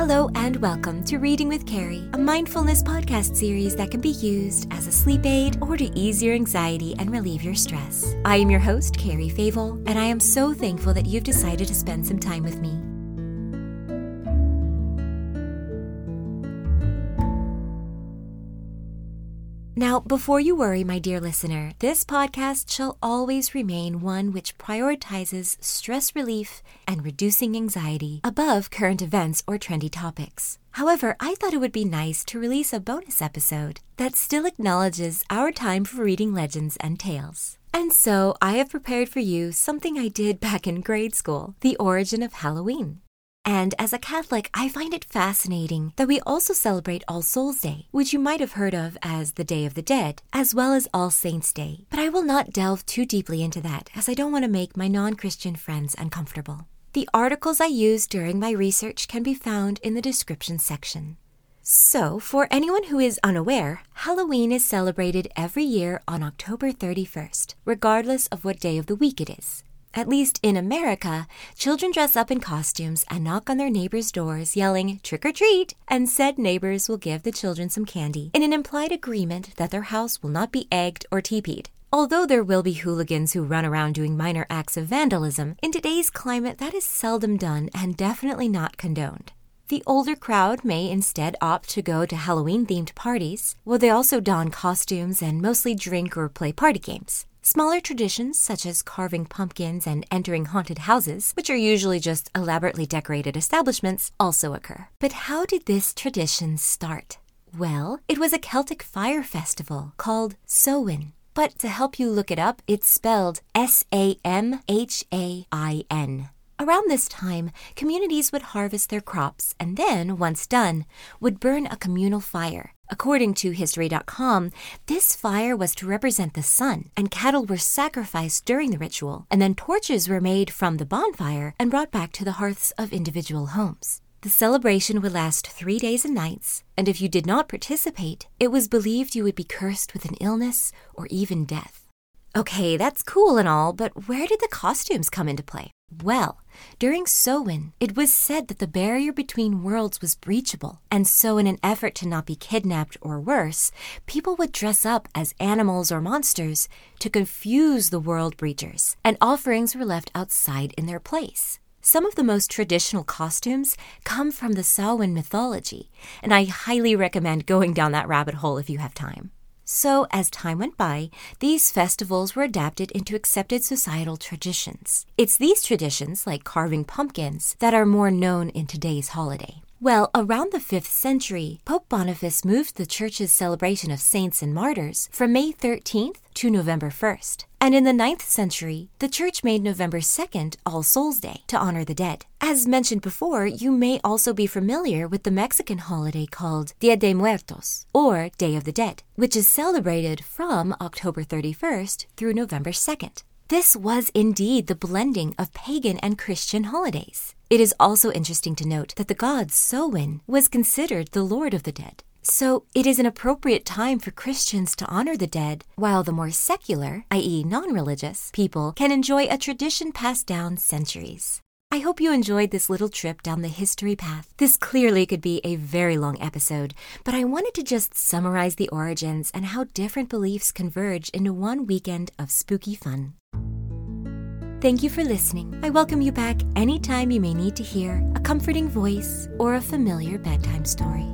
Hello and welcome to Reading with Carrie, a mindfulness podcast series that can be used as a sleep aid or to ease your anxiety and relieve your stress. I am your host, Carrie Favel, and I am so thankful that you've decided to spend some time with me. Now, before you worry, my dear listener, this podcast shall always remain one which prioritizes stress relief and reducing anxiety above current events or trendy topics. However, I thought it would be nice to release a bonus episode that still acknowledges our time for reading legends and tales. And so I have prepared for you something I did back in grade school the origin of Halloween. And as a Catholic, I find it fascinating that we also celebrate All Souls Day, which you might have heard of as the Day of the Dead, as well as All Saints Day. But I will not delve too deeply into that, as I don't want to make my non Christian friends uncomfortable. The articles I used during my research can be found in the description section. So, for anyone who is unaware, Halloween is celebrated every year on October 31st, regardless of what day of the week it is. At least in America, children dress up in costumes and knock on their neighbors' doors yelling, trick or treat, and said neighbors will give the children some candy in an implied agreement that their house will not be egged or teepeed. Although there will be hooligans who run around doing minor acts of vandalism, in today's climate that is seldom done and definitely not condoned. The older crowd may instead opt to go to Halloween themed parties, where they also don costumes and mostly drink or play party games. Smaller traditions, such as carving pumpkins and entering haunted houses, which are usually just elaborately decorated establishments, also occur. But how did this tradition start? Well, it was a Celtic fire festival called Samhain. But to help you look it up, it's spelled S A M H A I N. Around this time, communities would harvest their crops and then, once done, would burn a communal fire. According to History.com, this fire was to represent the sun, and cattle were sacrificed during the ritual, and then torches were made from the bonfire and brought back to the hearths of individual homes. The celebration would last three days and nights, and if you did not participate, it was believed you would be cursed with an illness or even death. Okay, that's cool and all, but where did the costumes come into play? Well, during Samhain, it was said that the barrier between worlds was breachable, and so, in an effort to not be kidnapped or worse, people would dress up as animals or monsters to confuse the world breachers, and offerings were left outside in their place. Some of the most traditional costumes come from the Samhain mythology, and I highly recommend going down that rabbit hole if you have time. So, as time went by, these festivals were adapted into accepted societal traditions. It's these traditions, like carving pumpkins, that are more known in today's holiday. Well, around the 5th century, Pope Boniface moved the Church's celebration of saints and martyrs from May 13th to November 1st. And in the 9th century, the Church made November 2nd All Souls Day to honor the dead. As mentioned before, you may also be familiar with the Mexican holiday called Dia de Muertos, or Day of the Dead, which is celebrated from October 31st through November 2nd. This was indeed the blending of pagan and Christian holidays. It is also interesting to note that the god Samhain was considered the lord of the dead. So it is an appropriate time for Christians to honor the dead, while the more secular, i.e., non religious, people can enjoy a tradition passed down centuries. I hope you enjoyed this little trip down the history path. This clearly could be a very long episode, but I wanted to just summarize the origins and how different beliefs converge into one weekend of spooky fun. Thank you for listening. I welcome you back anytime you may need to hear a comforting voice or a familiar bedtime story.